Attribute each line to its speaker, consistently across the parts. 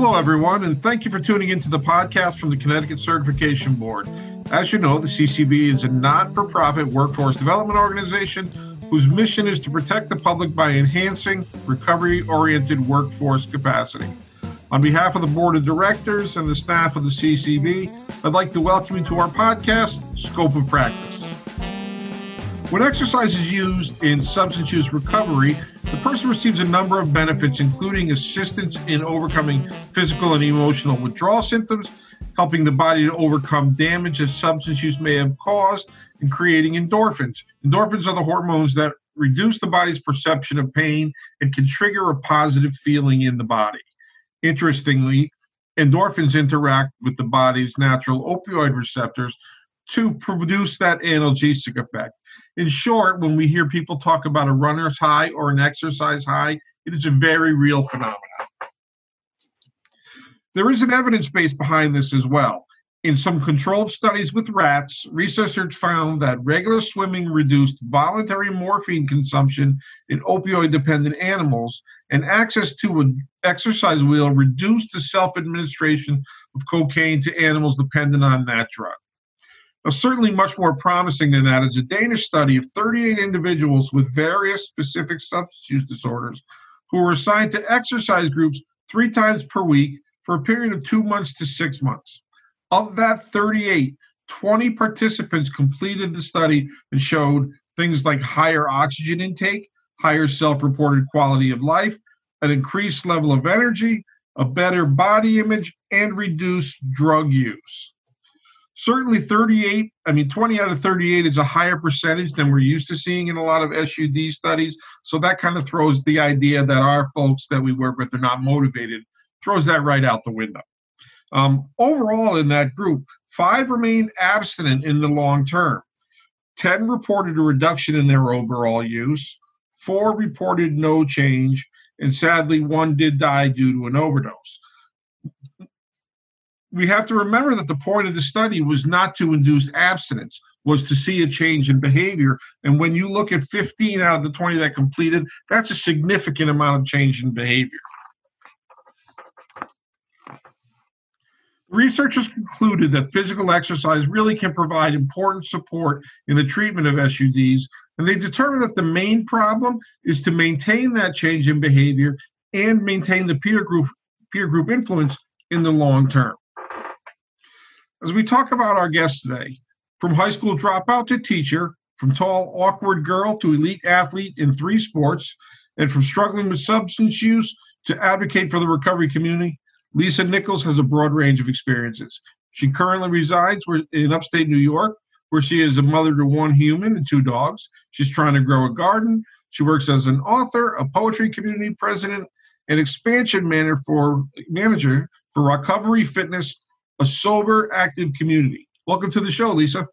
Speaker 1: Hello, everyone, and thank you for tuning into the podcast from the Connecticut Certification Board. As you know, the CCB is a not for profit workforce development organization whose mission is to protect the public by enhancing recovery oriented workforce capacity. On behalf of the Board of Directors and the staff of the CCB, I'd like to welcome you to our podcast, Scope of Practice. When exercise is used in substance use recovery, the person receives a number of benefits, including assistance in overcoming physical and emotional withdrawal symptoms, helping the body to overcome damage that substance use may have caused, and creating endorphins. Endorphins are the hormones that reduce the body's perception of pain and can trigger a positive feeling in the body. Interestingly, endorphins interact with the body's natural opioid receptors to produce that analgesic effect. In short, when we hear people talk about a runner's high or an exercise high, it is a very real phenomenon. There is an evidence base behind this as well. In some controlled studies with rats, researchers found that regular swimming reduced voluntary morphine consumption in opioid dependent animals, and access to an exercise wheel reduced the self administration of cocaine to animals dependent on that drug. Now, certainly much more promising than that is a Danish study of 38 individuals with various specific substance use disorders who were assigned to exercise groups three times per week for a period of two months to six months. Of that 38, 20 participants completed the study and showed things like higher oxygen intake, higher self reported quality of life, an increased level of energy, a better body image, and reduced drug use certainly 38 i mean 20 out of 38 is a higher percentage than we're used to seeing in a lot of SUD studies. So that kind of throws the idea that our folks that we work with are not motivated throws that right out the window. Um, overall in that group five remained abstinent in the long term. 10 reported a reduction in their overall use four reported no change and sadly one did die due to an overdose we have to remember that the point of the study was not to induce abstinence was to see a change in behavior. And when you look at 15 out of the 20 that completed that's a significant amount of change in behavior. Researchers concluded that physical exercise really can provide important support in the treatment of SUDs and they determined that the main problem is to maintain that change in behavior and maintain the peer group peer group influence in the long term as we talk about our guest today, from high school dropout to teacher, from tall, awkward girl to elite athlete in three sports, and from struggling with substance use to advocate for the recovery community, Lisa Nichols has a broad range of experiences. She currently resides in upstate New York, where she is a mother to one human and two dogs. She's trying to grow a garden. She works as an author, a poetry community president, and expansion manager for manager for recovery fitness a sober, active community. Welcome to the show, Lisa.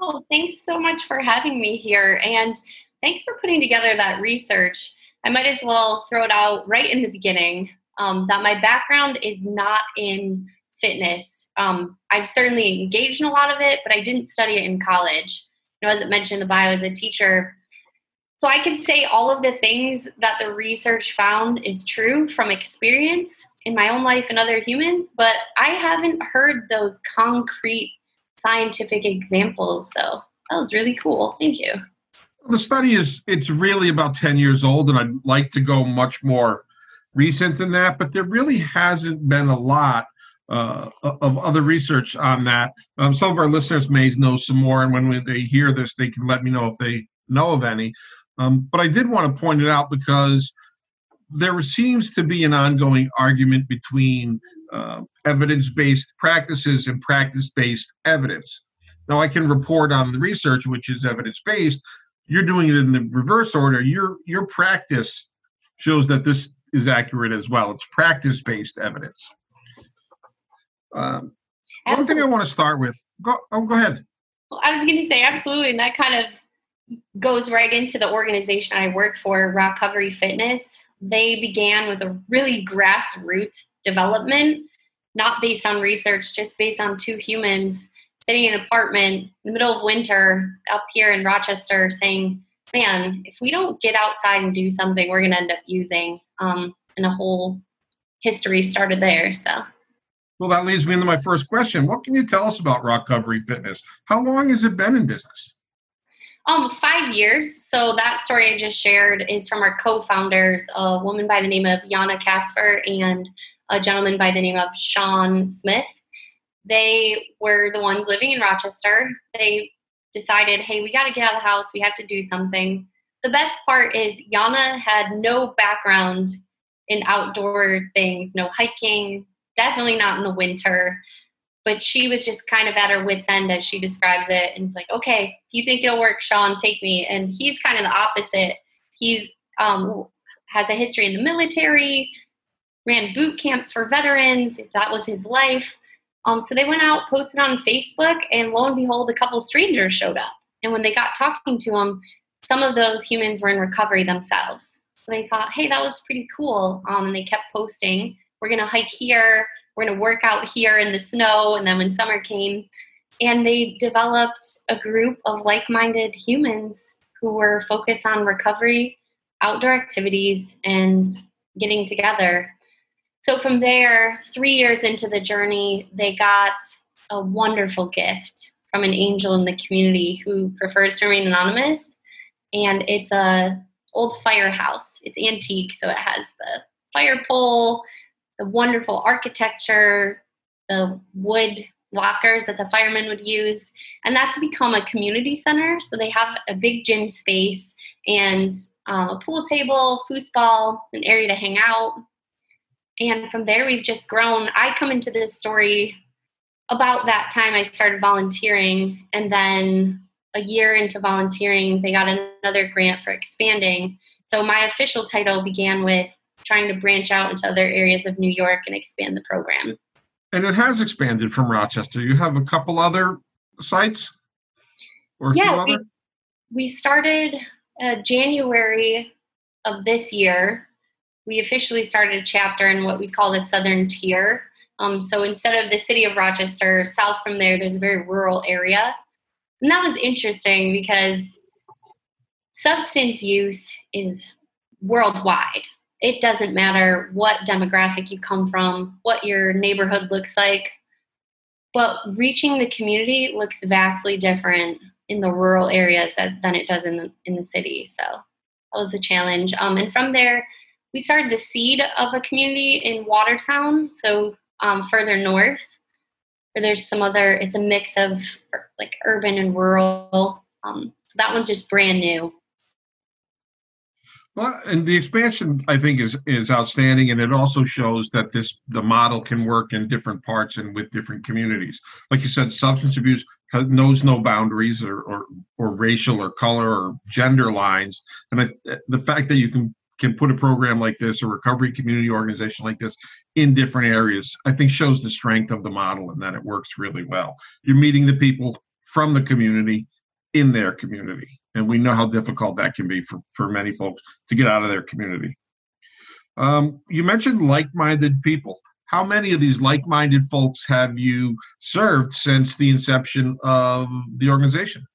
Speaker 2: Oh, thanks so much for having me here. And thanks for putting together that research. I might as well throw it out right in the beginning um, that my background is not in fitness. Um, I've certainly engaged in a lot of it, but I didn't study it in college. You know, as it mentioned in the bio, as a teacher, so I can say all of the things that the research found is true from experience in my own life and other humans, but I haven't heard those concrete scientific examples. So that was really cool. Thank you.
Speaker 1: The study is it's really about 10 years old and I'd like to go much more recent than that, but there really hasn't been a lot uh, of other research on that. Um, some of our listeners may know some more, and when they hear this, they can let me know if they know of any. Um, but I did want to point it out because there seems to be an ongoing argument between uh, evidence based practices and practice based evidence. Now, I can report on the research, which is evidence based. You're doing it in the reverse order. Your, your practice shows that this is accurate as well. It's practice based evidence. Um, one thing I want to start with, go, oh, go ahead.
Speaker 2: Well, I was going to say, absolutely. And that kind of goes right into the organization I work for, Recovery Fitness. They began with a really grassroots development, not based on research, just based on two humans sitting in an apartment in the middle of winter up here in Rochester saying, man, if we don't get outside and do something, we're going to end up using um, in a whole history started there. So.
Speaker 1: Well, that leads me into my first question. What can you tell us about ROC Recovery Fitness? How long has it been in business?
Speaker 2: Um, five years. So that story I just shared is from our co-founders, a woman by the name of Yana Casper and a gentleman by the name of Sean Smith. They were the ones living in Rochester. They decided, hey, we got to get out of the house. We have to do something. The best part is Yana had no background in outdoor things, no hiking, definitely not in the winter. But she was just kind of at her wits' end as she describes it. And it's like, okay, if you think it'll work, Sean, take me. And he's kind of the opposite. He's um, has a history in the military, ran boot camps for veterans. That was his life. Um, so they went out, posted on Facebook, and lo and behold, a couple strangers showed up. And when they got talking to them, some of those humans were in recovery themselves. So they thought, hey, that was pretty cool. Um, and they kept posting, we're going to hike here, we're going to work out here in the snow. And then when summer came, and they developed a group of like minded humans who were focused on recovery, outdoor activities, and getting together so from there, three years into the journey, they got a wonderful gift from an angel in the community who prefers to remain anonymous. And it's a old firehouse. It's antique, so it has the fire pole, the wonderful architecture, the wood lockers that the firemen would use, and that's become a community center. So they have a big gym space and um, a pool table, foosball, an area to hang out. And from there, we've just grown. I come into this story about that time I started volunteering. And then a year into volunteering, they got another grant for expanding. So my official title began with trying to branch out into other areas of New York and expand the program.
Speaker 1: And it has expanded from Rochester. You have a couple other sites?
Speaker 2: Or yeah, we, we started uh, January of this year we officially started a chapter in what we call the Southern Tier. Um, so instead of the city of Rochester, south from there, there's a very rural area. And that was interesting because substance use is worldwide. It doesn't matter what demographic you come from, what your neighborhood looks like, but reaching the community looks vastly different in the rural areas than it does in the, in the city. So that was a challenge. Um, and from there, we started the seed of a community in Watertown, so um, further north. Where there's some other, it's a mix of like urban and rural. Um, so that one's just brand new.
Speaker 1: Well, and the expansion I think is is outstanding, and it also shows that this the model can work in different parts and with different communities. Like you said, substance abuse uh, knows no boundaries or or, or racial or color or gender lines, and I, the fact that you can can put a program like this, a recovery community organization like this, in different areas, I think shows the strength of the model and that it works really well. You're meeting the people from the community in their community. And we know how difficult that can be for, for many folks to get out of their community. Um, you mentioned like minded people. How many of these like minded folks have you served since the inception of the organization?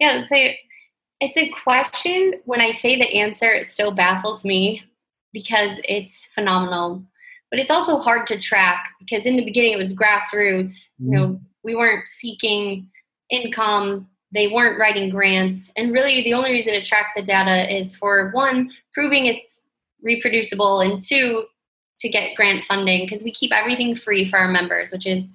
Speaker 2: Yeah, I'd say it's a question. When I say the answer, it still baffles me because it's phenomenal. But it's also hard to track because in the beginning it was grassroots. You know, mm-hmm. we weren't seeking income, they weren't writing grants. And really, the only reason to track the data is for one, proving it's reproducible, and two, to get grant funding because we keep everything free for our members, which is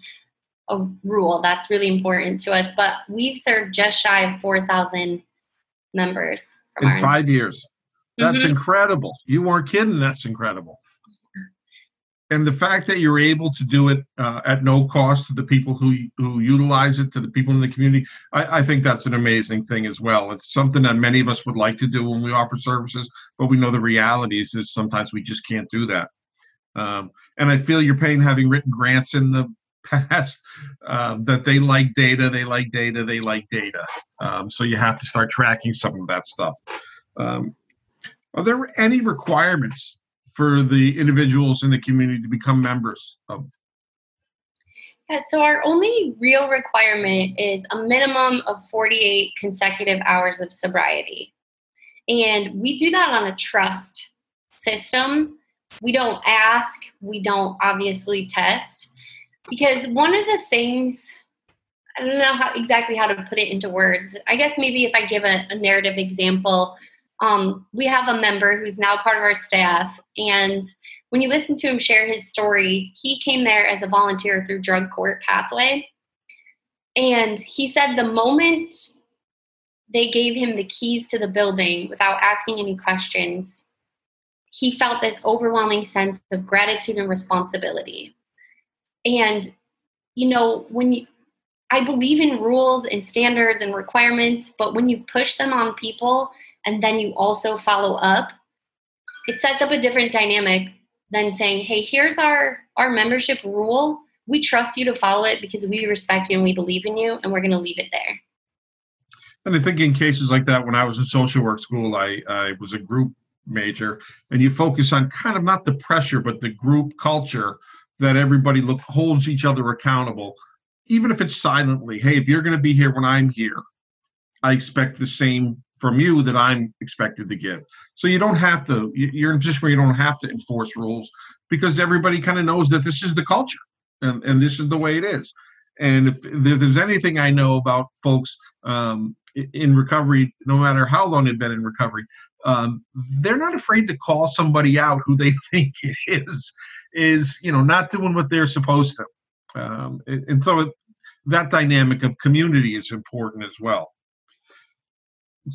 Speaker 2: a rule that's really important to us. But we've served just shy of 4,000 members
Speaker 1: in five years. That's mm-hmm. incredible. You weren't kidding. That's incredible. And the fact that you're able to do it uh, at no cost to the people who who utilize it, to the people in the community, I, I, think that's an amazing thing as well. It's something that many of us would like to do when we offer services, but we know the realities is sometimes we just can't do that. Um, and I feel your pain having written grants in the past uh, that they like data, they like data, they like data. Um, so you have to start tracking some of that stuff. Um, are there any requirements for the individuals in the community to become members of?
Speaker 2: Yeah, so our only real requirement is a minimum of 48 consecutive hours of sobriety. And we do that on a trust system We don't ask, we don't obviously test. Because one of the things, I don't know how exactly how to put it into words. I guess maybe if I give a, a narrative example, um, we have a member who's now part of our staff, and when you listen to him share his story, he came there as a volunteer through drug court pathway. And he said the moment they gave him the keys to the building without asking any questions, he felt this overwhelming sense of gratitude and responsibility. And, you know, when you, I believe in rules and standards and requirements, but when you push them on people and then you also follow up, it sets up a different dynamic than saying, hey, here's our, our membership rule. We trust you to follow it because we respect you and we believe in you, and we're going to leave it there.
Speaker 1: And I think in cases like that, when I was in social work school, I, I was a group major, and you focus on kind of not the pressure, but the group culture that everybody look holds each other accountable, even if it's silently. Hey, if you're going to be here when I'm here, I expect the same from you that I'm expected to give. So you don't have to. You're in a position where you don't have to enforce rules because everybody kind of knows that this is the culture and, and this is the way it is. And if, there's anything I know about folks um, in recovery, no matter how long they've been in recovery, um, they're not afraid to call somebody out who they think is is you know not doing what they're supposed to. Um, and, and so that dynamic of community is important as well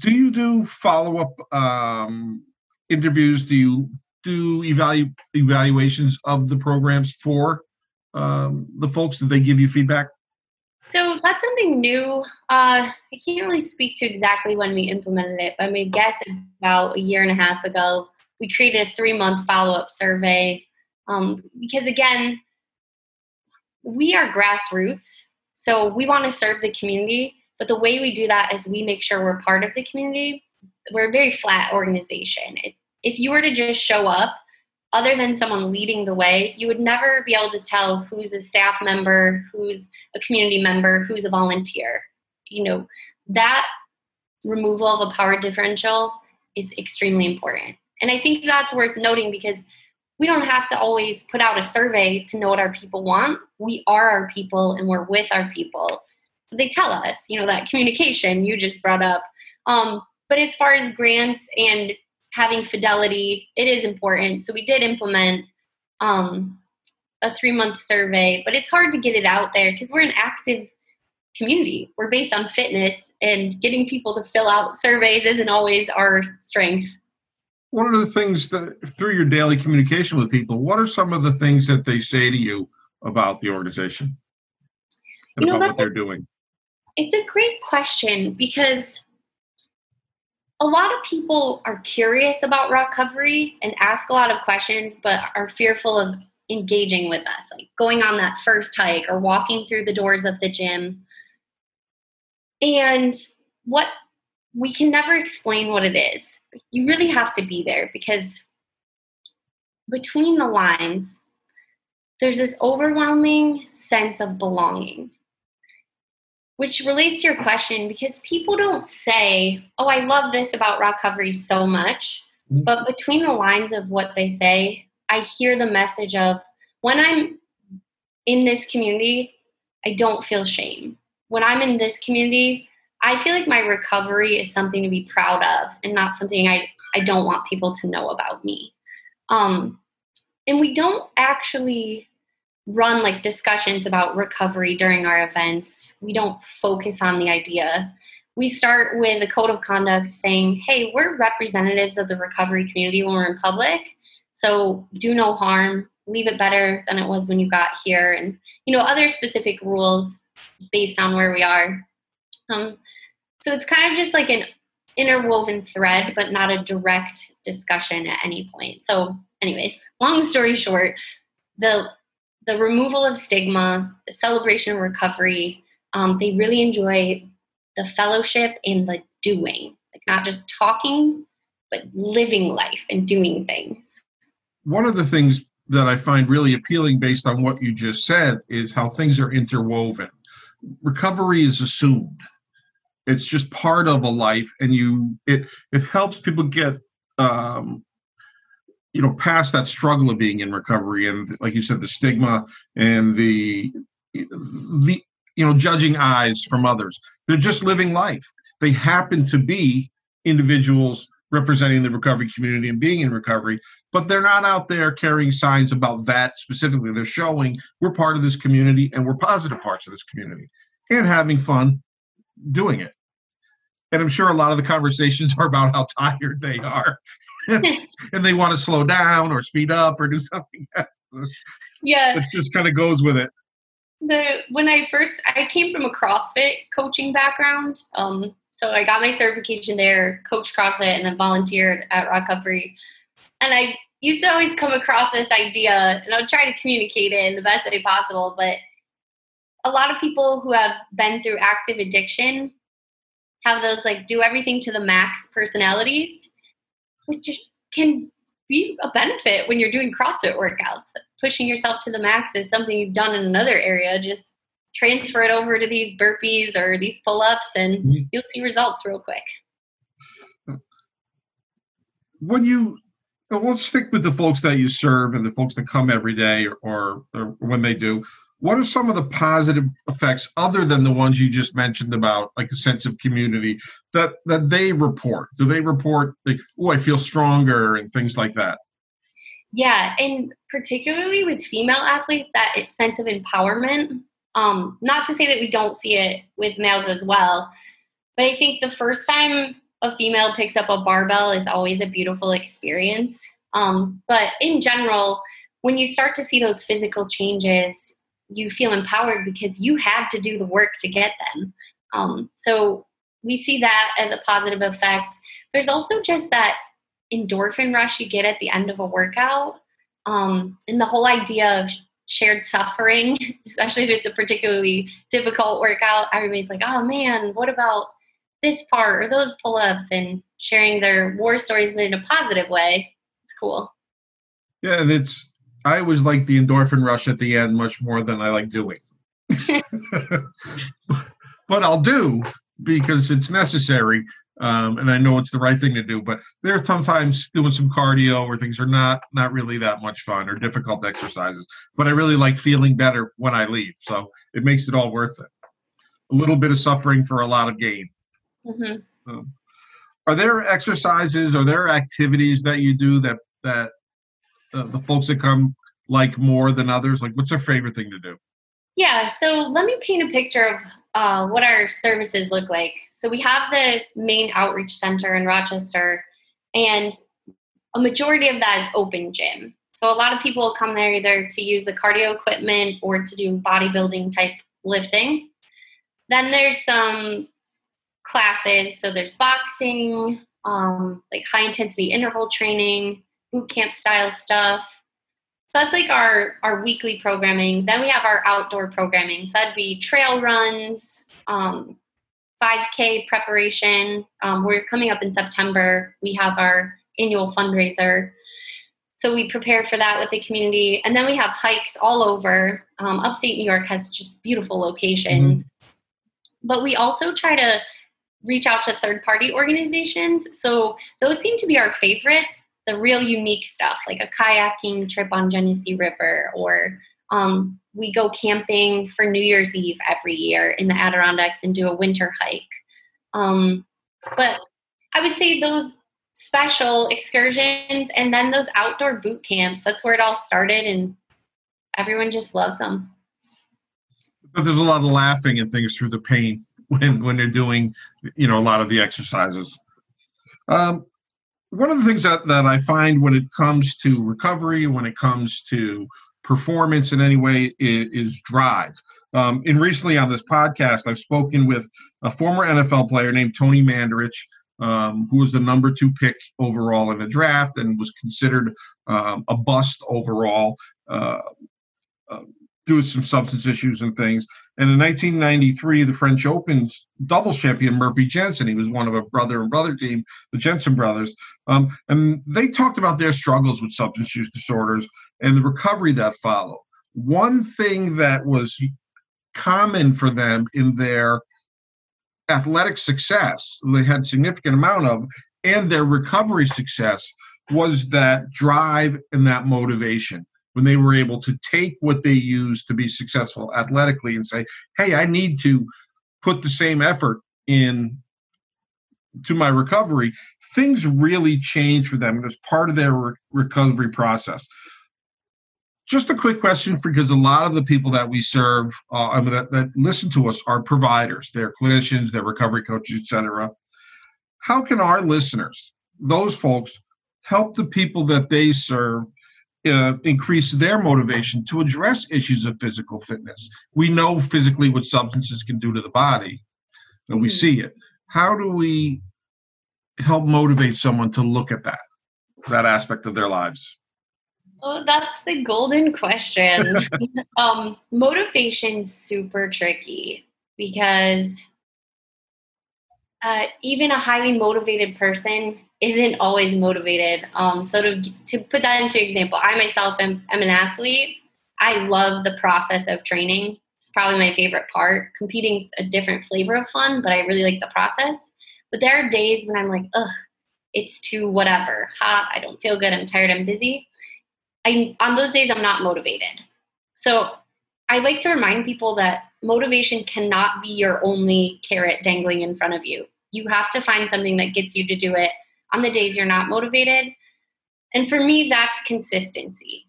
Speaker 1: do you do follow up um, interviews? Do you do evalu- evaluations of the programs for um, the folks? Did they give you feedback?
Speaker 2: So that's something new. Uh, I can't really speak to exactly when we implemented it, but I mean, guess about a year and a half ago, we created a three month follow up survey. Um, because again, we are grassroots, so we want to serve the community. But the way we do that is we make sure we're part of the community. We're a very flat organization. If you were to just show up, other than someone leading the way, you would never be able to tell who's a staff member, who's a community member, who's a volunteer. You know, that removal of a power differential is extremely important. And I think that's worth noting because we don't have to always put out a survey to know what our people want. We are our people and we're with our people they tell us, you know, that communication you just brought up. Um, but as far as grants and having fidelity, it is important. So we did implement um, a three month survey, but it's hard to get it out there because we're an active community. We're based on fitness, and getting people to fill out surveys isn't always our strength.
Speaker 1: One of the things that through your daily communication with people, what are some of the things that they say to you about the organization and you know, about what they're a, doing?
Speaker 2: It's a great question because a lot of people are curious about recovery and ask a lot of questions, but are fearful of engaging with us, like going on that first hike or walking through the doors of the gym. And what we can never explain what it is. You really have to be there because between the lines, there's this overwhelming sense of belonging which relates to your question because people don't say, Oh, I love this about recovery so much. Mm-hmm. But between the lines of what they say, I hear the message of when I'm in this community, I don't feel shame. When I'm in this community, I feel like my recovery is something to be proud of and not something I, I don't want people to know about me. Um, and we don't actually run like discussions about recovery during our events. We don't focus on the idea. We start with a code of conduct saying, hey, we're representatives of the recovery community when we're in public. So do no harm, leave it better than it was when you got here, and you know, other specific rules based on where we are. Um, so it's kind of just like an interwoven thread, but not a direct discussion at any point. So, anyways, long story short, the the removal of stigma, the celebration of recovery. Um, they really enjoy the fellowship and the doing, like not just talking, but living life and doing things.
Speaker 1: One of the things that I find really appealing based on what you just said is how things are interwoven. Recovery is assumed. It's just part of a life, and you it it helps people get um, you know past that struggle of being in recovery and like you said the stigma and the the you know judging eyes from others. They're just living life. They happen to be individuals representing the recovery community and being in recovery but they're not out there carrying signs about that specifically. They're showing we're part of this community and we're positive parts of this community and having fun doing it and i'm sure a lot of the conversations are about how tired they are and they want to slow down or speed up or do something
Speaker 2: yeah
Speaker 1: it just kind of goes with it
Speaker 2: the when i first i came from a CrossFit coaching background um so I got my certification there, coached CrossFit, and then volunteered at ROC Recovery. And I used to always come across this idea, and I would try to communicate it in the best way possible. But a lot of people who have been through active addiction have those like do everything to the max personalities, which can be a benefit when you're doing CrossFit workouts. Pushing yourself to the max is something you've done in another area, just transfer it over to these burpees or these pull ups, and mm-hmm. you'll see results real quick.
Speaker 1: When you we'll stick with the folks that you serve and the folks that come every day or, or, or, when they do. What are some of the positive effects other than the ones you just mentioned about like a sense of community that that they report? Do they report like, oh, I feel stronger and things like that?
Speaker 2: Yeah, and particularly with female athletes, that sense of empowerment um, not to say that we don't see it with males as well, but I think the first time a female picks up a barbell is always a beautiful experience. Um, but in general, when you start to see those physical changes, you feel empowered because you had to do the work to get them. Um, so we see that as a positive effect. There's also just that endorphin rush you get at the end of a workout. Um, and the whole idea of shared suffering, especially if it's a particularly difficult workout. Everybody's like, oh man, what about this part or those pull ups? And sharing their war stories in a positive way. It's cool.
Speaker 1: Yeah, and it's, I always like the endorphin rush at the end much more than I like doing. but I'll do because it's necessary um, and I know it's the right thing to do. But there are sometimes doing some cardio where things are not not really that much fun or difficult exercises. But I really like feeling better when I leave, so it makes it all worth it. A little bit of suffering for a lot of gain. Mm-hmm. Um, are there exercises? Are there activities that you do that that uh, the folks that come like more than others? Like, what's their favorite thing to do?
Speaker 2: Yeah, so let me paint a picture of uh, what our services look like. So we have the main outreach center in Rochester, and a majority of that is open gym. So a lot of people come there either to use the cardio equipment or to do bodybuilding type lifting. Then there's some classes. So there's boxing, um, like high intensity interval training, boot camp style stuff. So that's like our our weekly programming. Then we have our outdoor programming. So that'd be trail runs, um, 5K preparation. Um, we're coming up in September. We have our annual fundraiser. So we prepare for that with the community. And then we have hikes all over. Um, upstate New York has just beautiful locations. Mm-hmm. But we also try to reach out to third party organizations. So those seem to be our favorites the real unique stuff, like a kayaking trip on Genesee River, or um, we go camping for New Year's Eve every year in the Adirondacks and do a winter hike. Um, but I would say those special excursions and then those outdoor boot camps, that's where it all started, and everyone just loves them.
Speaker 1: But there's a lot of laughing and things through the pain when when they're doing, you know, a lot of the exercises. Um, one of the things that, that I find when it comes to recovery, when it comes to performance in any way, is, is drive. Um, and recently on this podcast, I've spoken with a former NFL player named Tony Mandarich, um, who was the number two pick overall in the draft and was considered um, a bust overall. Uh, uh, due to some substance issues and things. And in 1993, the French Open's doubles champion Murphy Jensen, he was one of a brother and brother team, the Jensen brothers, um, and they talked about their struggles with substance use disorders and the recovery that followed. One thing that was common for them in their athletic success, they had significant amount of, and their recovery success was that drive and that motivation when they were able to take what they used to be successful athletically and say, hey, I need to put the same effort in to my recovery, things really change for them as part of their re- recovery process. Just a quick question because a lot of the people that we serve uh, I mean, that, that listen to us are providers, they're clinicians, they're recovery coaches, etc. How can our listeners, those folks, help the people that they serve uh, increase their motivation to address issues of physical fitness. We know physically what substances can do to the body, and we mm-hmm. see it. How do we help motivate someone to look at that that aspect of their lives?
Speaker 2: Oh, that's the golden question. um, motivation's super tricky because uh, even a highly motivated person isn't always motivated. Um, so to to put that into example, I myself am, am an athlete. I love the process of training. It's probably my favorite part. Competing's a different flavor of fun, but I really like the process. But there are days when I'm like, ugh, it's too whatever, hot. I don't feel good. I'm tired. I'm busy. I on those days I'm not motivated. So I like to remind people that motivation cannot be your only carrot dangling in front of you. You have to find something that gets you to do it on the days you're not motivated. And for me, that's consistency.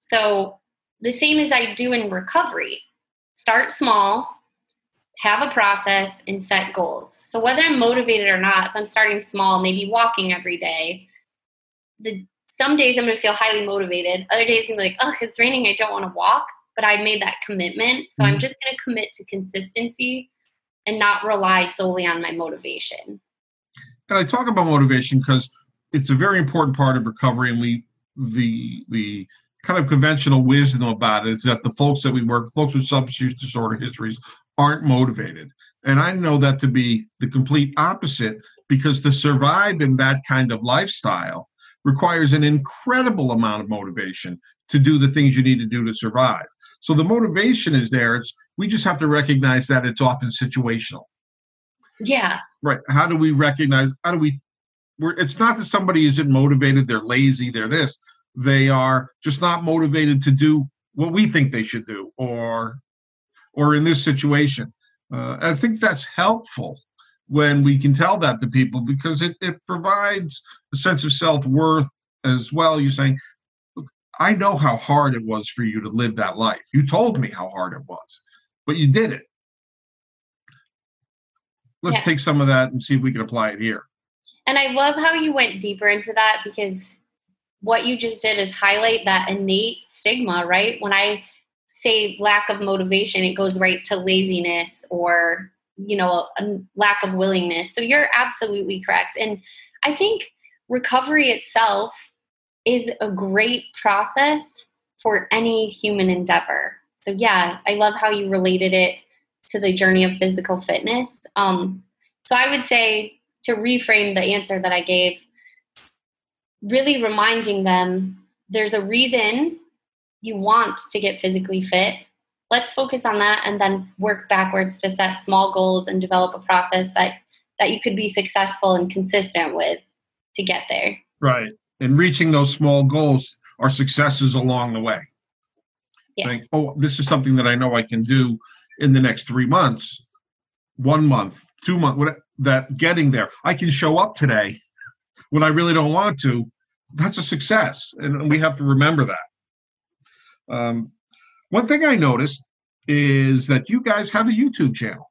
Speaker 2: So, the same as I do in recovery start small, have a process, and set goals. So, whether I'm motivated or not, if I'm starting small, maybe walking every day, the, some days I'm going to feel highly motivated. Other days I'm like, oh, it's raining. I don't want to walk. But I made that commitment. So, mm-hmm. I'm just going to commit to consistency and not rely solely on my motivation
Speaker 1: and I talk about motivation because it's a very important part of recovery, and we the the kind of conventional wisdom about it is that the folks that we work, folks with substance use disorder histories, aren't motivated. And I know that to be the complete opposite because to survive in that kind of lifestyle requires an incredible amount of motivation to do the things you need to do to survive. So the motivation is there. It's we just have to recognize that it's often situational.
Speaker 2: Yeah.
Speaker 1: Right. How do we recognize? How do we? We're, it's not that somebody isn't motivated. They're lazy. They're this. They are just not motivated to do what we think they should do, or, or in this situation. Uh, I think that's helpful when we can tell that to people because it, it provides a sense of self worth as well. You're saying, I know how hard it was for you to live that life. You told me how hard it was, but you did it let's yeah. take some of that and see if we can apply it here.
Speaker 2: And I love how you went deeper into that because what you just did is highlight that innate stigma, right? When I say lack of motivation, it goes right to laziness or, you know, a lack of willingness. So you're absolutely correct. And I think recovery itself is a great process for any human endeavor. So, yeah, I love how you related it to the journey of physical fitness. Um, so I would say to reframe the answer that I gave, really reminding them there's a reason you want to get physically fit. Let's focus on that and then work backwards to set small goals and develop a process that that you could be successful and consistent with to get there.
Speaker 1: Right. And reaching those small goals are successes along the way. Yeah. Like, oh, this is something that I know I can do in the next three months, one month, two months, what, that getting there. I can show up today when I really don't want to. That's a success, and we have to remember that. Um, one thing I noticed is that you guys have a YouTube channel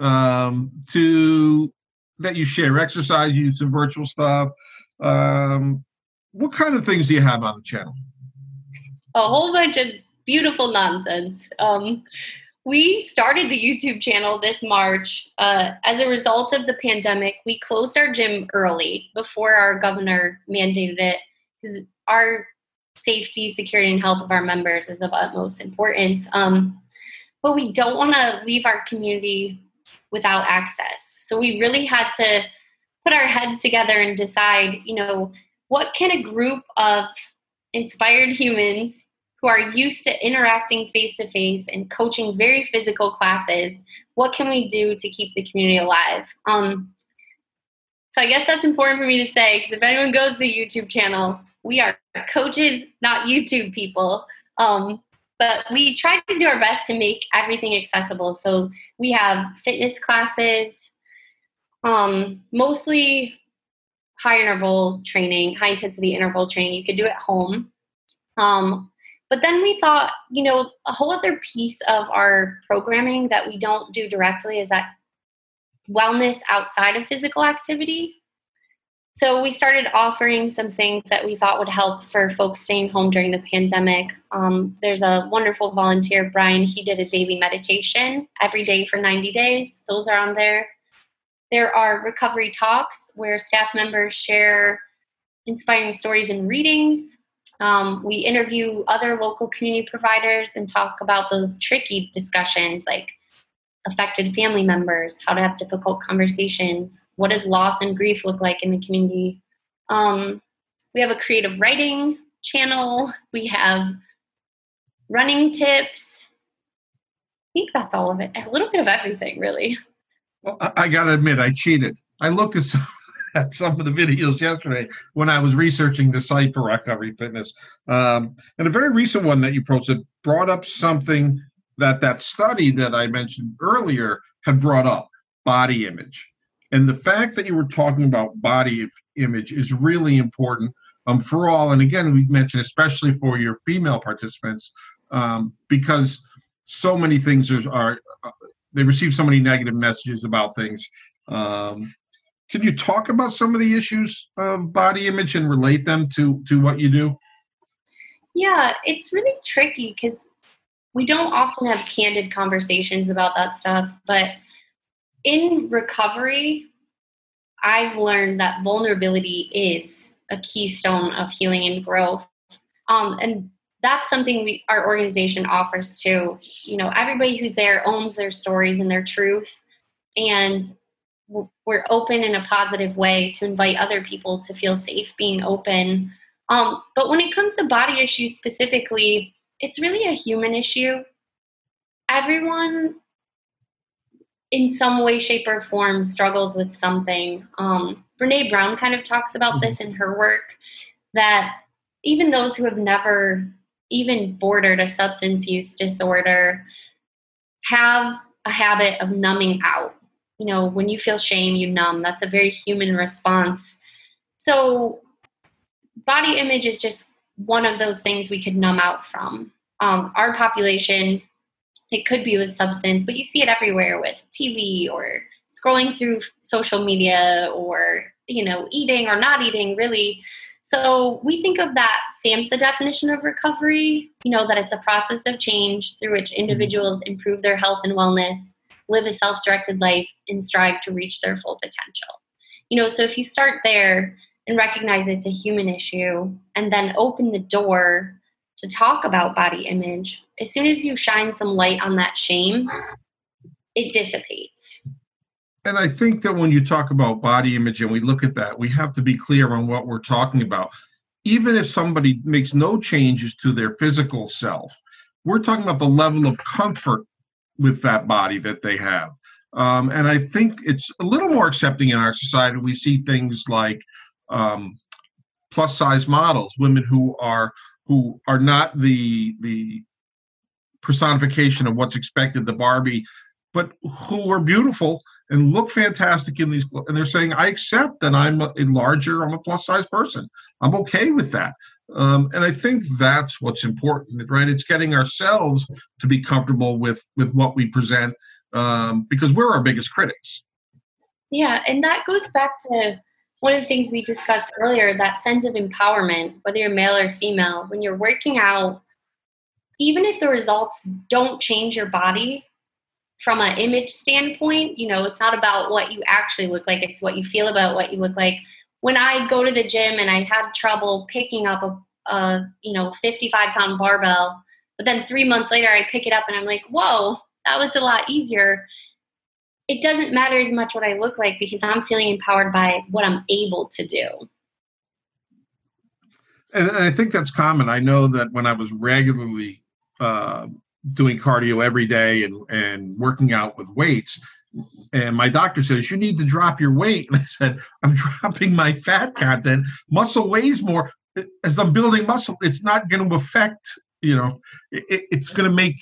Speaker 1: um, to that you share exercise, you some virtual stuff. Um, what kind of things do you have on the channel?
Speaker 2: A whole bunch of beautiful nonsense. Um, we started the YouTube channel this March. Uh, as a result of the pandemic, we closed our gym early before our governor mandated it because our safety, security, and health of our members is of utmost importance. Um, but we don't want to leave our community without access. So we really had to put our heads together and decide, you know, what can a group of inspired humans who are used to interacting face to face and coaching very physical classes, what can we do to keep the community alive? Um, So I guess that's important for me to say because if anyone goes to the YouTube channel, we are coaches, not YouTube people. Um, but we try to do our best to make everything accessible. So we have fitness classes, um, mostly high interval training, high intensity interval training. You could do at home. Um, but then we thought, you know, a whole other piece of our programming that we don't do directly is that wellness outside of physical activity. So we started offering some things that we thought would help for folks staying home during the pandemic. Um, there's a wonderful volunteer, Brian. He did a daily meditation every day for 90 days. Those are on there. There are recovery talks where staff members share inspiring stories and readings. Um, we interview other local community providers and talk about those tricky discussions like affected family members, how to have difficult conversations, what does loss and grief look like in the community. Um, we have a creative writing channel, we have running tips. I think that's all of it. A little bit of everything, really.
Speaker 1: Well, I, I got to admit, I cheated. I looked at some, at some of the videos yesterday when I was researching the site for Recovery Fitness. Um, and a very recent one that you posted brought up something that that study that I mentioned earlier had brought up body image. And the fact that you were talking about body image is really important um, for all. And again, we mentioned especially for your female participants um, because so many things are, are uh, they receive so many negative messages about things. Um, can you talk about some of the issues of body image and relate them to to what you do?
Speaker 2: Yeah, it's really tricky because we don't often have candid conversations about that stuff, but in recovery, I've learned that vulnerability is a keystone of healing and growth. Um, and that's something we, our organization offers too. You know, everybody who's there owns their stories and their truth. And we're open in a positive way to invite other people to feel safe being open. Um, but when it comes to body issues specifically, it's really a human issue. Everyone, in some way, shape, or form, struggles with something. Um, Brene Brown kind of talks about this in her work that even those who have never even bordered a substance use disorder have a habit of numbing out. You know, when you feel shame, you numb. That's a very human response. So, body image is just one of those things we could numb out from. Um, our population, it could be with substance, but you see it everywhere with TV or scrolling through social media or, you know, eating or not eating, really. So we think of that SAMHSA definition of recovery, you know, that it's a process of change through which individuals improve their health and wellness, live a self directed life, and strive to reach their full potential. You know, so if you start there, and recognize it's a human issue and then open the door to talk about body image, as soon as you shine some light on that shame, it dissipates.
Speaker 1: And I think that when you talk about body image and we look at that, we have to be clear on what we're talking about. Even if somebody makes no changes to their physical self, we're talking about the level of comfort with that body that they have. Um, and I think it's a little more accepting in our society. We see things like um, plus size models, women who are who are not the the personification of what's expected, the Barbie, but who are beautiful and look fantastic in these and they're saying i accept that i'm a, larger i'm a plus size person i'm okay with that um, and i think that's what's important right it's getting ourselves to be comfortable with with what we present um, because we're our biggest critics
Speaker 2: yeah and that goes back to one of the things we discussed earlier that sense of empowerment, whether you're male or female, when you're working out, even if the results don't change your body from an image standpoint, you know, it's not about what you actually look like, it's what you feel about what you look like. When I go to the gym and I have trouble picking up a, a you know, 55 pound barbell, but then three months later I pick it up and I'm like, whoa, that was a lot easier it doesn't matter as much what I look like because I'm feeling empowered by what I'm able to do.
Speaker 1: And I think that's common. I know that when I was regularly uh, doing cardio every day and, and working out with weights, and my doctor says you need to drop your weight. And i said i'm dropping my fat content. Muscle weighs more. As i'm building muscle it's not going to affect you know it, it's going to make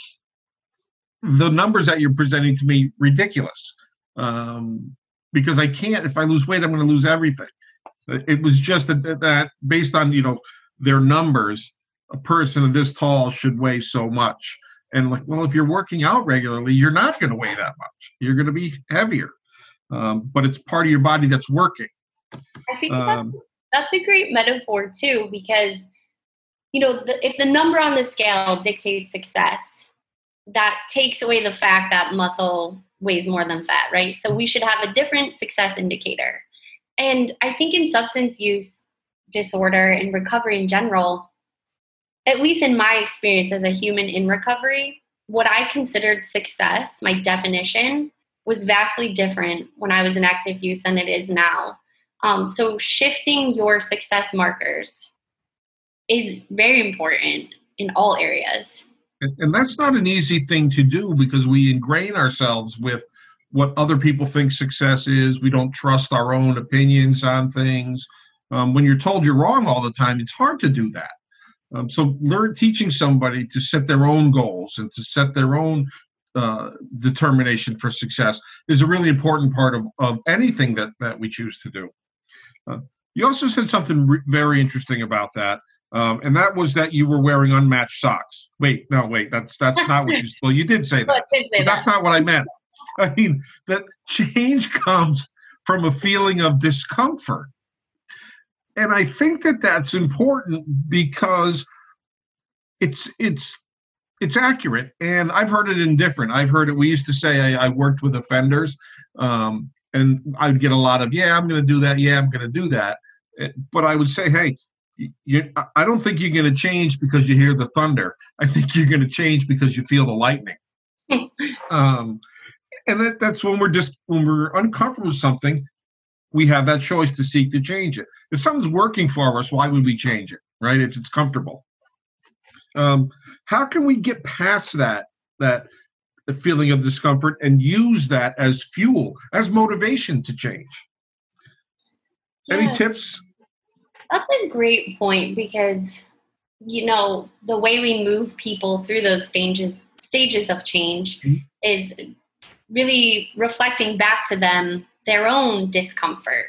Speaker 1: the numbers that you're presenting to me ridiculous. Um, because i can't if i lose weight i'm going to lose everything. It was just that, that based on you know their numbers a person of this tall should weigh so much and like well if you're working out regularly you're not going to weigh that much. You're going to be heavier. Um, but it's part of your body that's working.
Speaker 2: I think um, that's, that's, a great metaphor too because you know the, if the number on the scale dictates success that takes away the fact that muscle weighs more than fat right? So we should have a different success indicator. And i think in substance use disorder and recovery in general at least in my experience as a human in recovery, what I considered success, my definition, was vastly different when I was in active use than it is now. Um, so shifting your success markers is very important in all areas.
Speaker 1: And that's not an easy thing to do because we ingrain ourselves with what other people think success is. We don't trust our own opinions on things. Um, when you're told you're wrong all the time, it's hard to do that. Um, so learn teaching somebody to set their own goals and to set their own uh, determination for success is a really important part of, of anything that, that we choose to do. Uh, you also said something re- very interesting about that, um, and that was that you were wearing unmatched socks. Wait, no, wait, that's that's not what you. Well, you did say that, say but that's not what I meant. I mean that change comes from a feeling of discomfort and I think that that's important because it's it's it's accurate, and I've heard it in different. I've heard it. We used to say I, I worked with offenders, um, and I'd get a lot of yeah, I'm going to do that. Yeah, I'm going to do that. Eh, but I would say, hey, you, I don't think you're going to change because you hear the thunder. I think you're going to change because you feel the lightning. um, and that, that's when we're just when we're uncomfortable with something we have that choice to seek to change it. If something's working for us, why would we change it, right? If it's comfortable. Um, how can we get past that that feeling of discomfort and use that as fuel, as motivation to change? Yeah. Any tips?
Speaker 2: That's a great point because you know the way we move people through those stages stages of change mm-hmm. is really reflecting back to them their own discomfort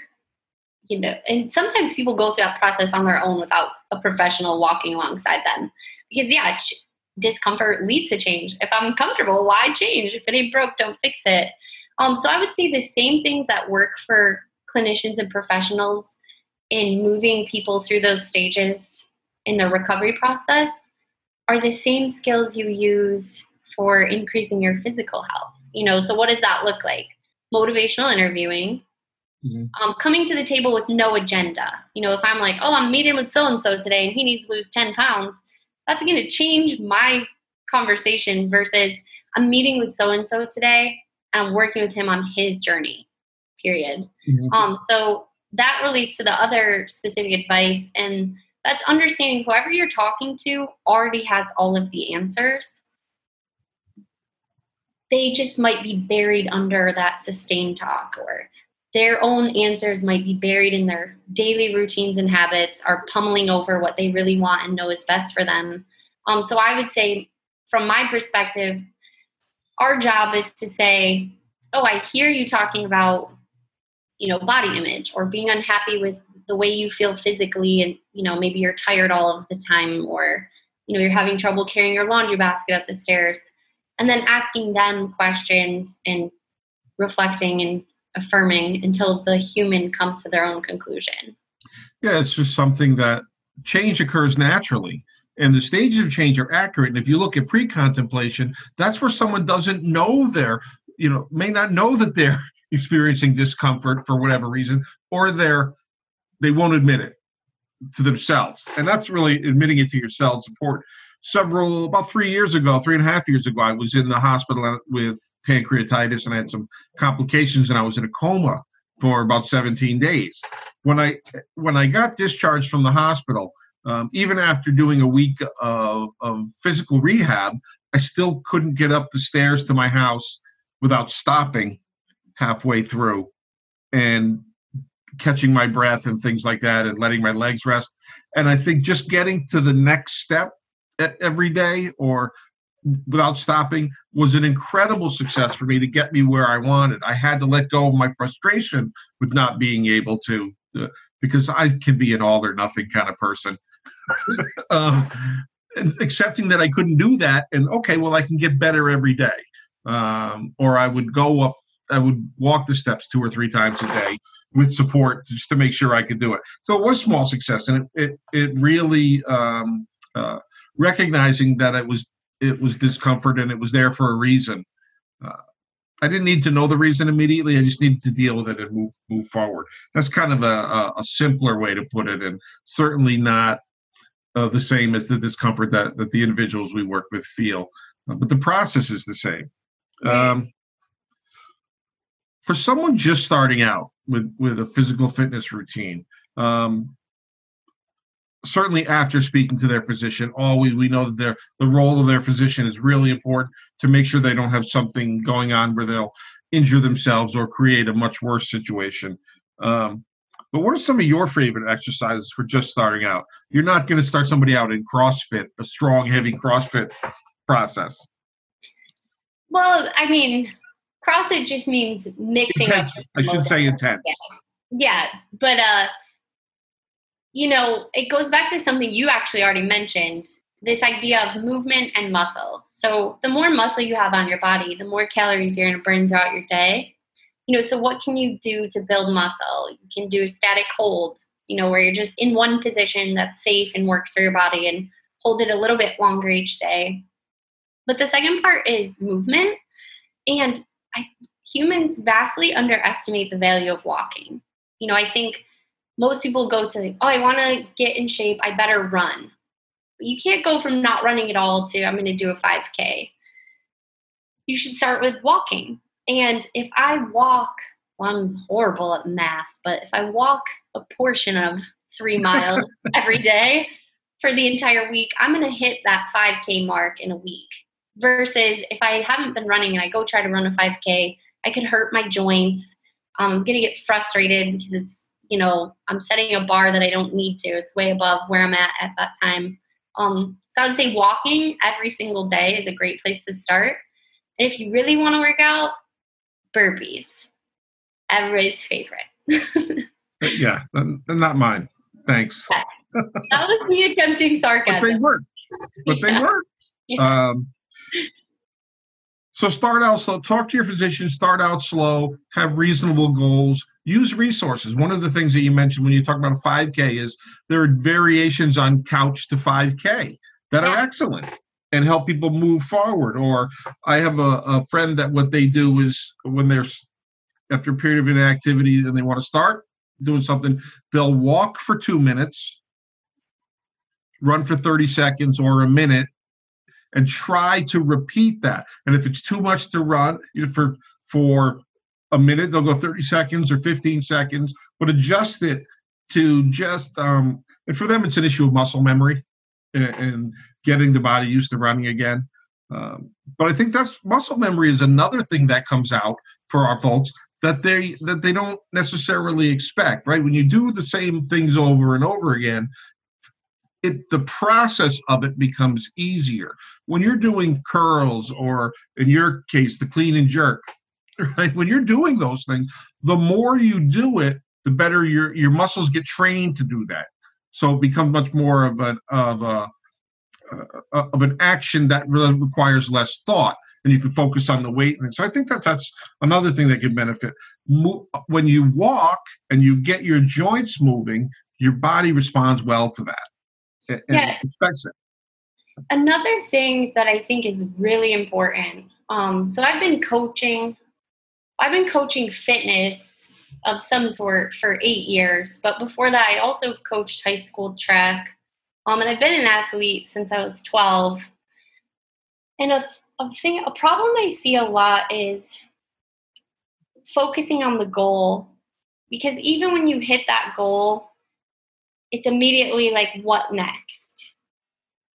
Speaker 2: you know and sometimes people go through that process on their own without a professional walking alongside them. Because yeah ch- discomfort leads to change. If i'm comfortable why change? If it ain't broke don't fix it. Um, so i would say the same things that work for clinicians and professionals in moving people through those stages in the recovery process are the same skills you use for increasing your physical health you know? So what does that look like motivational interviewing, mm-hmm. um, coming to the table with no agenda. You know, if I'm like, oh, I'm meeting with so and so today and he needs to lose 10 pounds, that's going to change my conversation versus I'm meeting with so and so today and I'm working with him on his journey, period. Mm-hmm. Um, so that relates to the other specific advice, and that's understanding whoever you're talking to already has all of the answers they just might be buried under that sustained talk or their own answers might be buried in their daily routines and habits are pummeling over what they really want and know is best for them. Um, so i would say from my perspective our job is to say oh i hear you talking about you know body image or being unhappy with the way you feel physically and you know maybe you're tired all of the time or you know you're having trouble carrying your laundry basket up the stairs and then asking them questions and reflecting and affirming until the human comes to their own conclusion.
Speaker 1: Yeah, it's just something that change occurs naturally. And the stages of change are accurate. And if you look at pre contemplation, that's where someone doesn't know they're, you know, may not know that they're experiencing discomfort for whatever reason, or they're, they won't admit it to themselves. And that's really admitting it to yourself is important several about three years ago, three and a half years ago, I was in the hospital with pancreatitis and I had some complications, and I was in a coma for about 17 days. When I when I got discharged from the hospital, um, even after doing a week of, of physical rehab, I still couldn't get up the stairs to my house without stopping halfway through and catching my breath and things like that and letting my legs rest. And I think just getting to the next step every day or without stopping was an incredible success for me to get me where I wanted. I had to let go of my frustration with not being able to, uh, because I can be an all or nothing kind of person. um, and accepting that I couldn't do that, and okay, well, I can get better every day. Um, or I would go up, I would walk the steps two or three times a day with support just to make sure I could do it. So it was small success, and it it, it really um, uh, recognizing that it was it was discomfort and it was there for a reason. Uh, I didn't need to know the reason immediately. I just needed to deal with it and move move forward. That's kind of a, a, simpler way to put it, and certainly not uh, the same as the discomfort that that the individuals we work with feel. Uh, but the process is the same. Um, for someone just starting out with with a physical fitness routine, um, certainly after speaking to their physician, always we know that their the role of their physician is really important to make sure they don't have something going on where they'll injure themselves or create a much worse situation. Um, but what are some of your favorite exercises for just starting out? You're not going to start somebody out in CrossFit, a strong, heavy CrossFit process.
Speaker 2: Well, I mean, CrossFit just means mixing
Speaker 1: intense. up. I should say intense.
Speaker 2: Yeah. yeah, but uh, you know, it goes back to something you actually already mentioned this idea of movement and muscle. So, the more muscle you have on your body, the more calories you're going to burn throughout your day. You know, so what can you do to build muscle? You can do a static hold, you know, where you're just in one position that's safe and works for your body and hold it a little bit longer each day. But the second part is movement. And I, humans vastly underestimate the value of walking. You know, I think most people go to, oh, I want to get in shape, I better run. But you can't go from not running at all to, I'm going to do a 5K. You should start with walking. And if I walk, well, I'm horrible at math, but if I walk a portion of three miles every day for the entire week, I'm going to hit that 5K mark in a week. Versus if I haven't been running and I go try to run a 5K, I could hurt my joints. Um, I'm going to get frustrated because it's you know, I'm setting a bar that I don't need to. It's way above where I'm at at that time. Um, so I would say walking every single day is a great place to start. And if you really want to work out, burpees. Everybody's favorite.
Speaker 1: yeah, not mine. Thanks.
Speaker 2: Yeah. That was me attempting sarcasm.
Speaker 1: but they work. But yeah. they work. Yeah. Um, so start out slow. Talk to your physician. Start out slow. Have reasonable goals. Use resources. One of the things that you mentioned when you talk about a 5K is there are variations on couch to 5K that are excellent and help people move forward. Or I have a, a friend that what they do is when they're after a period of inactivity and they want to start doing something, they'll walk for two minutes, run for 30 seconds or a minute, and try to repeat that. And if it's too much to run you know, for for a minute, they'll go 30 seconds or 15 seconds, but adjust it to just um, and for them it's an issue of muscle memory and, and getting the body used to running again. Um, but I think that's muscle memory is another thing that comes out for our folks that they that they don't necessarily expect. Right when you do the same things over and over again, it the process of it becomes easier. When you're doing curls or in your case the clean and jerk right? When you're doing those things the more you do it the better your your muscles get trained to do that. So it becomes much more of an of a uh, of an action that requires less thought and you can focus on the weight and so i think that that's another thing that can benefit. When you walk and you get your joints moving your body responds well to that and yeah. it.
Speaker 2: Another thing that I think is really important. Um, so I've been coaching. I've been coaching fitness of some sort for eight years, but before that, I also coached high school track. Um, and I've been an athlete since I was 12. And a, a thing, a problem I see a lot is focusing on the goal. Because even when you hit that goal, it's immediately like, what next?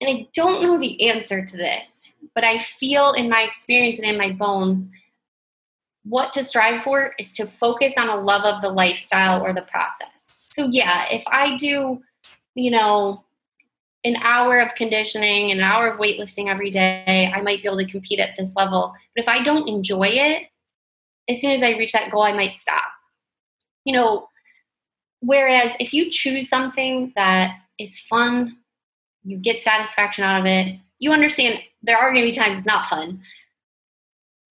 Speaker 2: And I don't know the answer to this, but I feel in my experience and in my bones, what to strive for is to focus on a love of the lifestyle or the process. So, yeah, if I do, you know, an hour of conditioning, and an hour of weightlifting every day, I might be able to compete at this level. But if I don't enjoy it, as soon as I reach that goal, I might stop. You know, whereas if you choose something that is fun, you get satisfaction out of it, you understand there are going to be times it's not fun,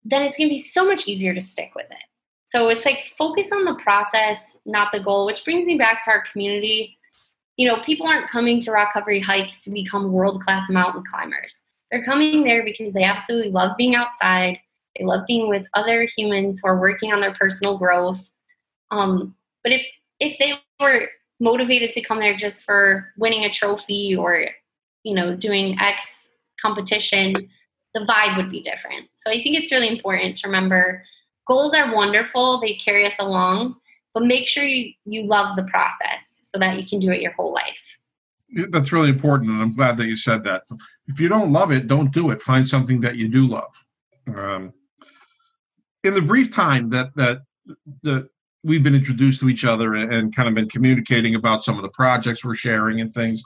Speaker 2: then it's going to be so much easier to stick with it. So it's like focus on the process, not the goal, which brings me back to our community. You know, people aren't coming to ROC Recovery hikes to become world class mountain climbers. They're coming there because they absolutely love being outside. They love being with other humans who are working on their personal growth. Um, but if if they were motivated to come there just for winning a trophy or you know doing X competition, the vibe would be different. So I think it's really important to remember goals are wonderful, they carry us along, but make sure you, you love the process so that you can do it your whole life.
Speaker 1: That's really important, and I'm glad that you said that. If you don't love it, don't do it. Find something that you do love. Um, in the brief time that that that we've been introduced to each other and, kind of been communicating about some of the projects we're sharing and things,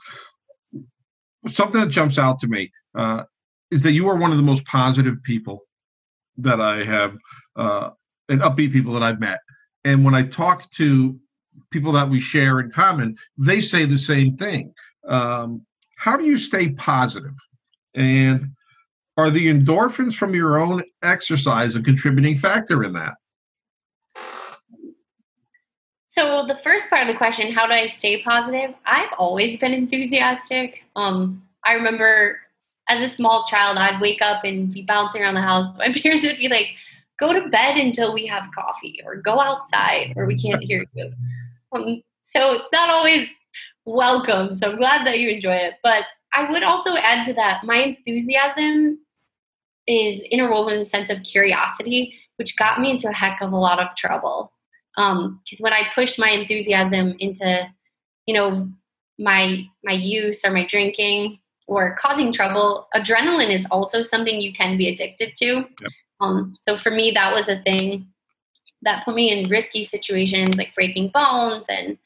Speaker 1: something that jumps out to me. Uh, is that you are one of the most positive people that I have, uh, and upbeat people that I've met. And when I talk to people that we share in common, they say the same thing. Um, how do you stay positive? And are the endorphins from your own exercise a contributing factor in that?
Speaker 2: So the first part of the question, how do I stay positive? I've always been enthusiastic. Um, I remember as a small child, I'd wake up and be bouncing around the house. My parents would be like, go to bed until we have coffee or go outside or we can't hear you. Um, so it's not always welcome. So I'm glad that you enjoy it. But I would also add to that my enthusiasm is interwoven in the sense of curiosity, which got me into a heck of a lot of trouble. Because um, when I pushed my enthusiasm into, you know, my my use or my drinking, or causing trouble, adrenaline is also something you can be addicted to. Yep. Um, so for me, that was a thing that put me in risky situations like breaking bones and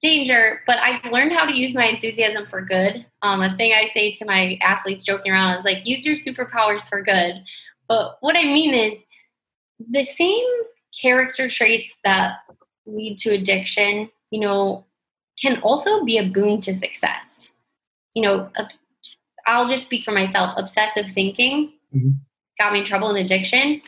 Speaker 2: danger. But I've learned how to use my enthusiasm for good. Um, a thing I say to my athletes joking around is like, use your superpowers for good. But what I mean is the same character traits that lead to addiction, you know, can also be a boon to success. You know, I'll just speak for myself. Obsessive thinking mm-hmm. got me in trouble in addiction.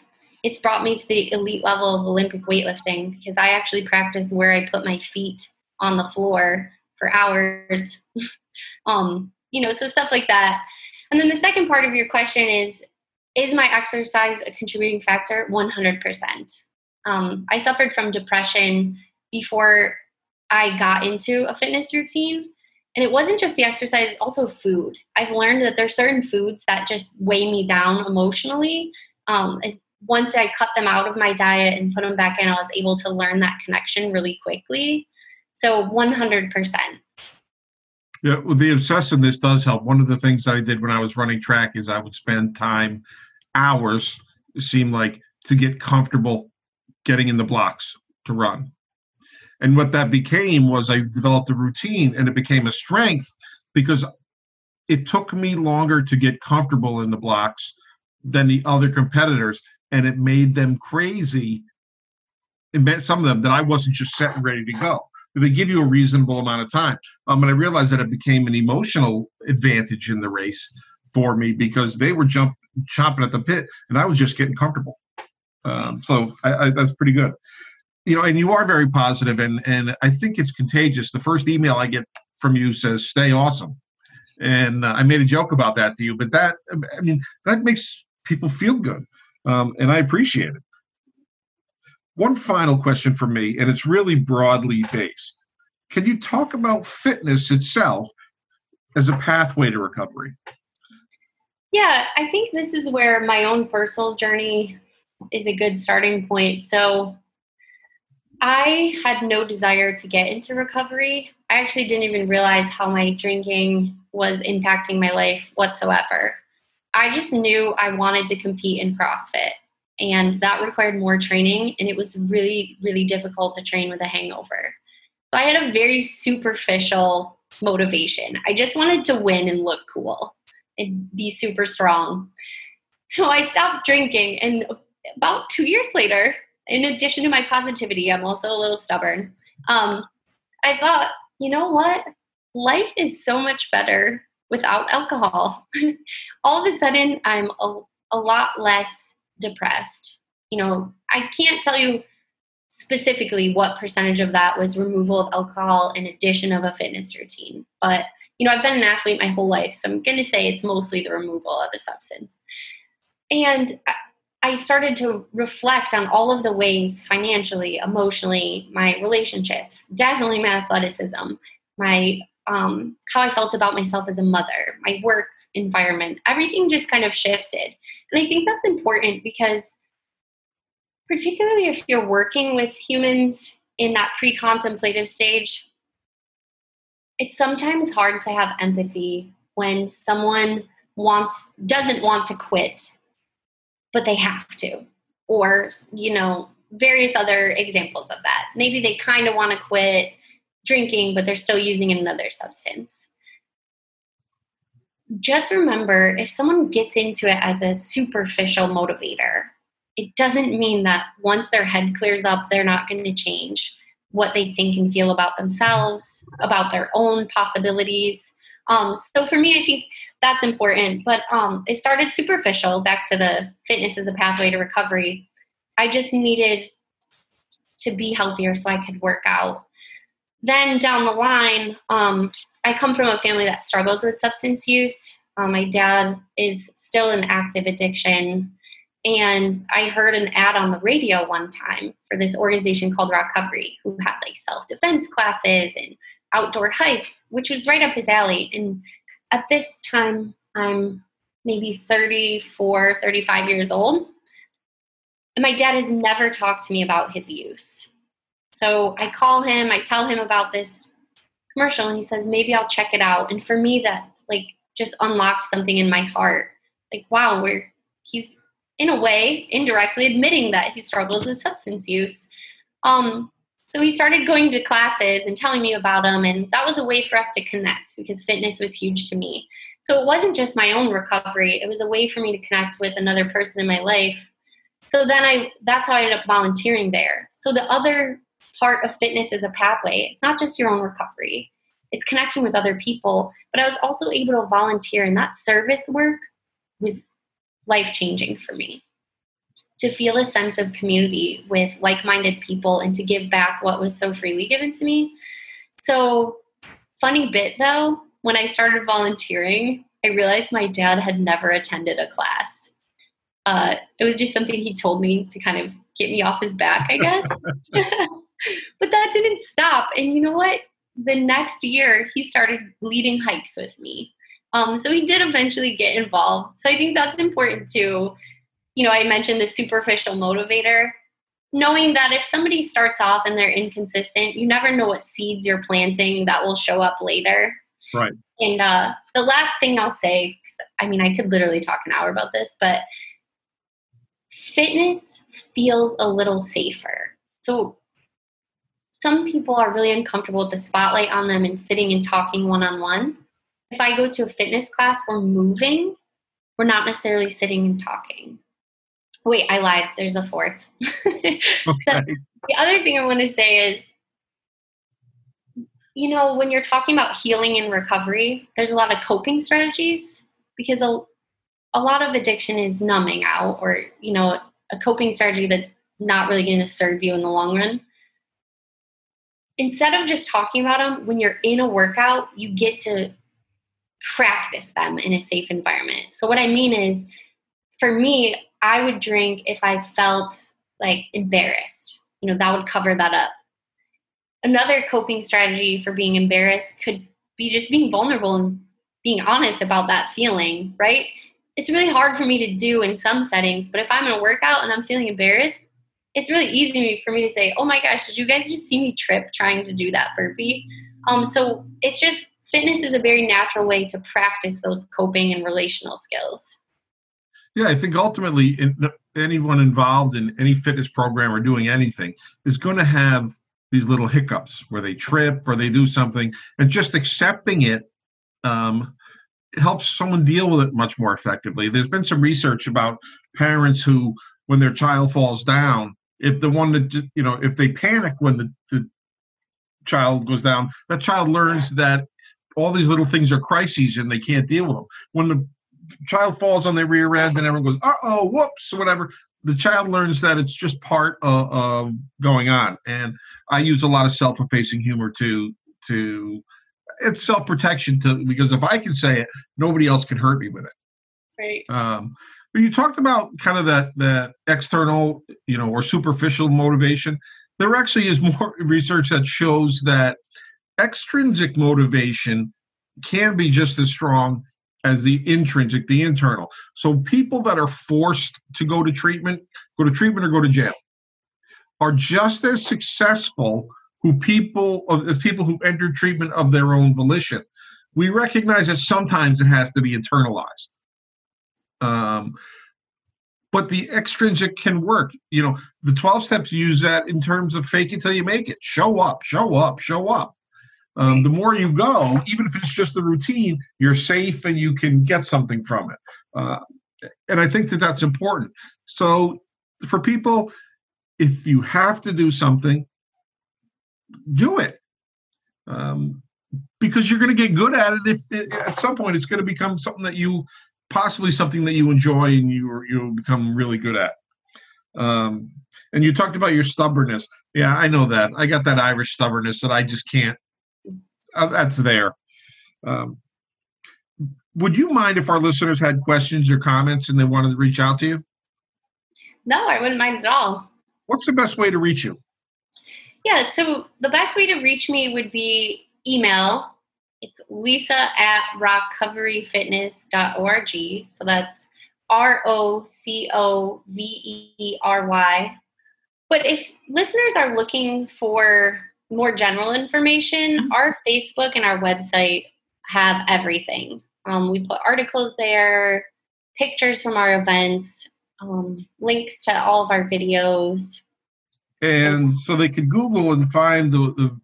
Speaker 2: It's brought me to the elite level of Olympic weightlifting because I actually practice where I put my feet on the floor for hours. um, you know, so stuff like that. And then the second part of your question is Is my exercise a contributing factor? 100%. Um, I suffered from depression before I got into a fitness routine. And it wasn't just the exercise also food. I've learned that there's certain foods that just weigh me down emotionally. Um, once i cut them out of my diet and put them back in i was able to learn that connection really quickly. So 100%
Speaker 1: yeah well the obsessiveness does help. One of the things that i did when i was running track is i would spend time hours it seemed like to get comfortable getting in the blocks to run and what that became was I developed a routine and it became a strength because it took me longer to get comfortable in the blocks than the other competitors. And it made them crazy. Some of them that I wasn't just set and ready to go. They give you a reasonable amount of time. Um, and I realized that it became an emotional advantage in the race for me because they were jump chomping at the pit and I was just getting comfortable. Um, so I, I, that's pretty good you know, and you are very positive, and and I think it's contagious. The first email I get from you says "Stay awesome," and uh, I made a joke about that to you, but that I mean that makes people feel good, um, and I appreciate it. One final question for me, and it's really broadly based. Can you talk about fitness itself as a pathway to recovery?
Speaker 2: Yeah, I think this is where my own personal journey is a good starting point. So I had no desire to get into recovery. I actually didn't even realize how my drinking was impacting my life whatsoever. I just knew I wanted to compete in CrossFit. and that required more training, and it was really, really difficult to train with a hangover. So I had a very superficial motivation. I just wanted to win and look cool and be super strong. So I stopped drinking, and about two years later, in addition to my positivity, I'm also a little stubborn. Um, I thought, you know what? Life is so much better without alcohol. All of a sudden, I'm a, a lot less depressed. You know, I can't tell you specifically what percentage of that was removal of alcohol in addition of a fitness routine. But, you know, I've been an athlete my whole life, so I'm going to say it's mostly the removal of a substance. And I started to reflect on all of the ways financially, emotionally, my relationships, definitely my athleticism, my um, how I felt about myself as a mother, my work environment, everything just kind of shifted. And I think that's important because, particularly if you're working with humans in that pre contemplative stage, it's sometimes hard to have empathy when someone wants doesn't want to quit but they have to. Or, you know, various other examples of that. Maybe they kind of want to quit drinking, but they're still using another substance. Just remember if someone gets into it as a superficial motivator, it doesn't mean that once their head clears up, they're not going to change what they think and feel about themselves, about their own possibilities, um, so for me, I think that's important. But um, it started superficial, back to the fitness as a pathway to recovery. I just needed to be healthier so I could work out. Then down the line, um, I come from a family that struggles with substance use. Um, my dad is still in active addiction. And I heard an ad on the radio one time for this organization called Recovery, who had like self defense classes and outdoor hikes, which was right up his alley. And at this time, I'm maybe 34, 35 years old. And my dad has never talked to me about his use. So I call him, I tell him about this commercial, and he says, maybe I'll check it out. And for me, that like just unlocked something in my heart. Like, wow, we're he's in a way indirectly admitting that he struggles with substance use. Um, so he started going to classes and telling me about them, and that was a way for us to connect because fitness was huge to me. So it wasn't just my own recovery; it was a way for me to connect with another person in my life. So then I that's how I ended up volunteering there. So the other part of fitness is a pathway. It's not just your own recovery; it's connecting with other people. But I was also able to volunteer, and that service work was life changing for me to feel a sense of community with like minded people and to give back what was so freely given to me. So, funny bit though, when I started volunteering, I realized my dad had never attended a class. Uh, it was just something he told me to kind of get me off his back, I guess. but that didn't stop. And you know what? The next year, he started leading hikes with me. Um, so he did eventually get involved. So I think that's important too you know, I mentioned the superficial motivator. Knowing that if somebody starts off and they're inconsistent, you never know what seeds you're planting that will show up later.
Speaker 1: Right.
Speaker 2: And uh, the last thing I'll say, I mean, I could literally talk an hour about this, but fitness feels a little safer. So some people are really uncomfortable with the spotlight on them and sitting and talking one on one. If I go to a fitness class, we're moving, we're not necessarily sitting and talking. Wait, I lied. There's a fourth. okay. the, the other thing I want to say is you know, when you're talking about healing and recovery, there's a lot of coping strategies because a, a lot of addiction is numbing out or, you know, a coping strategy that's not really going to serve you in the long run. Instead of just talking about them, when you're in a workout, you get to practice them in a safe environment. So, what I mean is, for me, I would drink if I felt like embarrassed. You know, that would cover that up. Another coping strategy for being embarrassed could be just being vulnerable and being honest about that feeling, right? It's really hard for me to do in some settings, but if I'm in a workout and I'm feeling embarrassed, it's really easy for me to say, "Oh my gosh, did you guys just see me trip trying to do that burpee?" Um, so it's just fitness is a very natural way to practice those coping and relational skills.
Speaker 1: Yeah, I think ultimately in, anyone involved in any fitness program or doing anything is going to have these little hiccups where they trip or they do something, and just accepting it um, helps someone deal with it much more effectively. There's been some research about parents who, when their child falls down, if the one that you know, if they panic when the, the child goes down, that child learns that all these little things are crises and they can't deal with them. When the child falls on their rear end and everyone goes, uh oh, whoops, whatever, the child learns that it's just part of, of going on. And I use a lot of self effacing humor to, to, it's self protection to because if I can say it, nobody else can hurt me with it.
Speaker 2: Right.
Speaker 1: Um, but you talked about kind of that that external, you know, or superficial motivation. There actually is more research that shows that extrinsic motivation can be just as strong as the intrinsic, the internal. So people that are forced to go to treatment, go to treatment or go to jail, are just as successful who people as people who enter treatment of their own volition. We recognize that sometimes it has to be internalized. Um, but the extrinsic can work. You know, the 12 steps use that in terms of fake it till you make it. Show up, show up, show up. Um, the more you go, even if it's just the routine, you're safe and you can get something from it. Uh, and I think that that's important. So for people, if you have to do something, do it. Um, because you're going to get good at it. If it, at some point it's going to become something that you possibly something that you enjoy and you you'll become really good at. Um, and you talked about your stubbornness. Yeah, I know that. I got that Irish stubbornness that I just can't that's there. Um, would you mind if our listeners had questions or comments and they wanted to reach out to you?
Speaker 2: No, I wouldn't mind at all.
Speaker 1: What's the best way to reach you?
Speaker 2: Yeah, so the best way to reach me would be email. It's lisa at roccoveryfitness.org. So that's R O C O V E R Y. But if listeners are looking for more general information, mm-hmm. our Facebook and our website have everything. Um, we put articles there, pictures from our events, um, links to all of our videos.
Speaker 1: And so they could Google and find the, the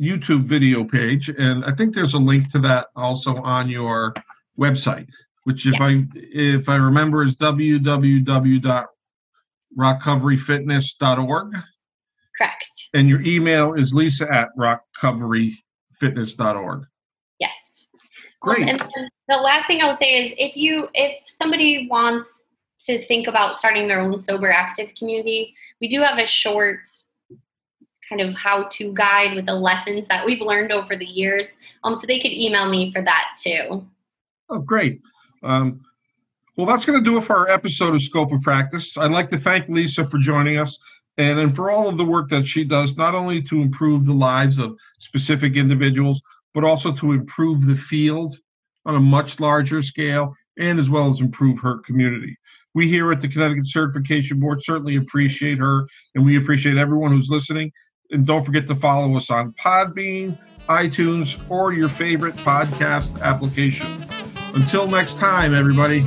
Speaker 1: YouTube video page. And I think there's a link to that also on your website, which if yeah. I if I remember is www.roccoveryfitness.org.
Speaker 2: Correct.
Speaker 1: And your email is lisa at roccoveryfitness.org.
Speaker 2: Yes.
Speaker 1: Great.
Speaker 2: Um, and the last thing I will say is if you if somebody wants to think about starting their own sober active community, we do have a short kind of how to guide with the lessons that we've learned over the years. Um, so they could email me for that too.
Speaker 1: Oh, great. Um, well, that's going to do it for our episode of Scope of Practice. I'd like to thank Lisa for joining us and, and for all of the work that she does, not only to improve the lives of specific individuals, but also to improve the field on a much larger scale and as well as improve her community. We here at the Connecticut Certification Board certainly appreciate her and we appreciate everyone who's listening. And don't forget to follow us on Podbean, iTunes, or your favorite podcast application. Until next time, everybody.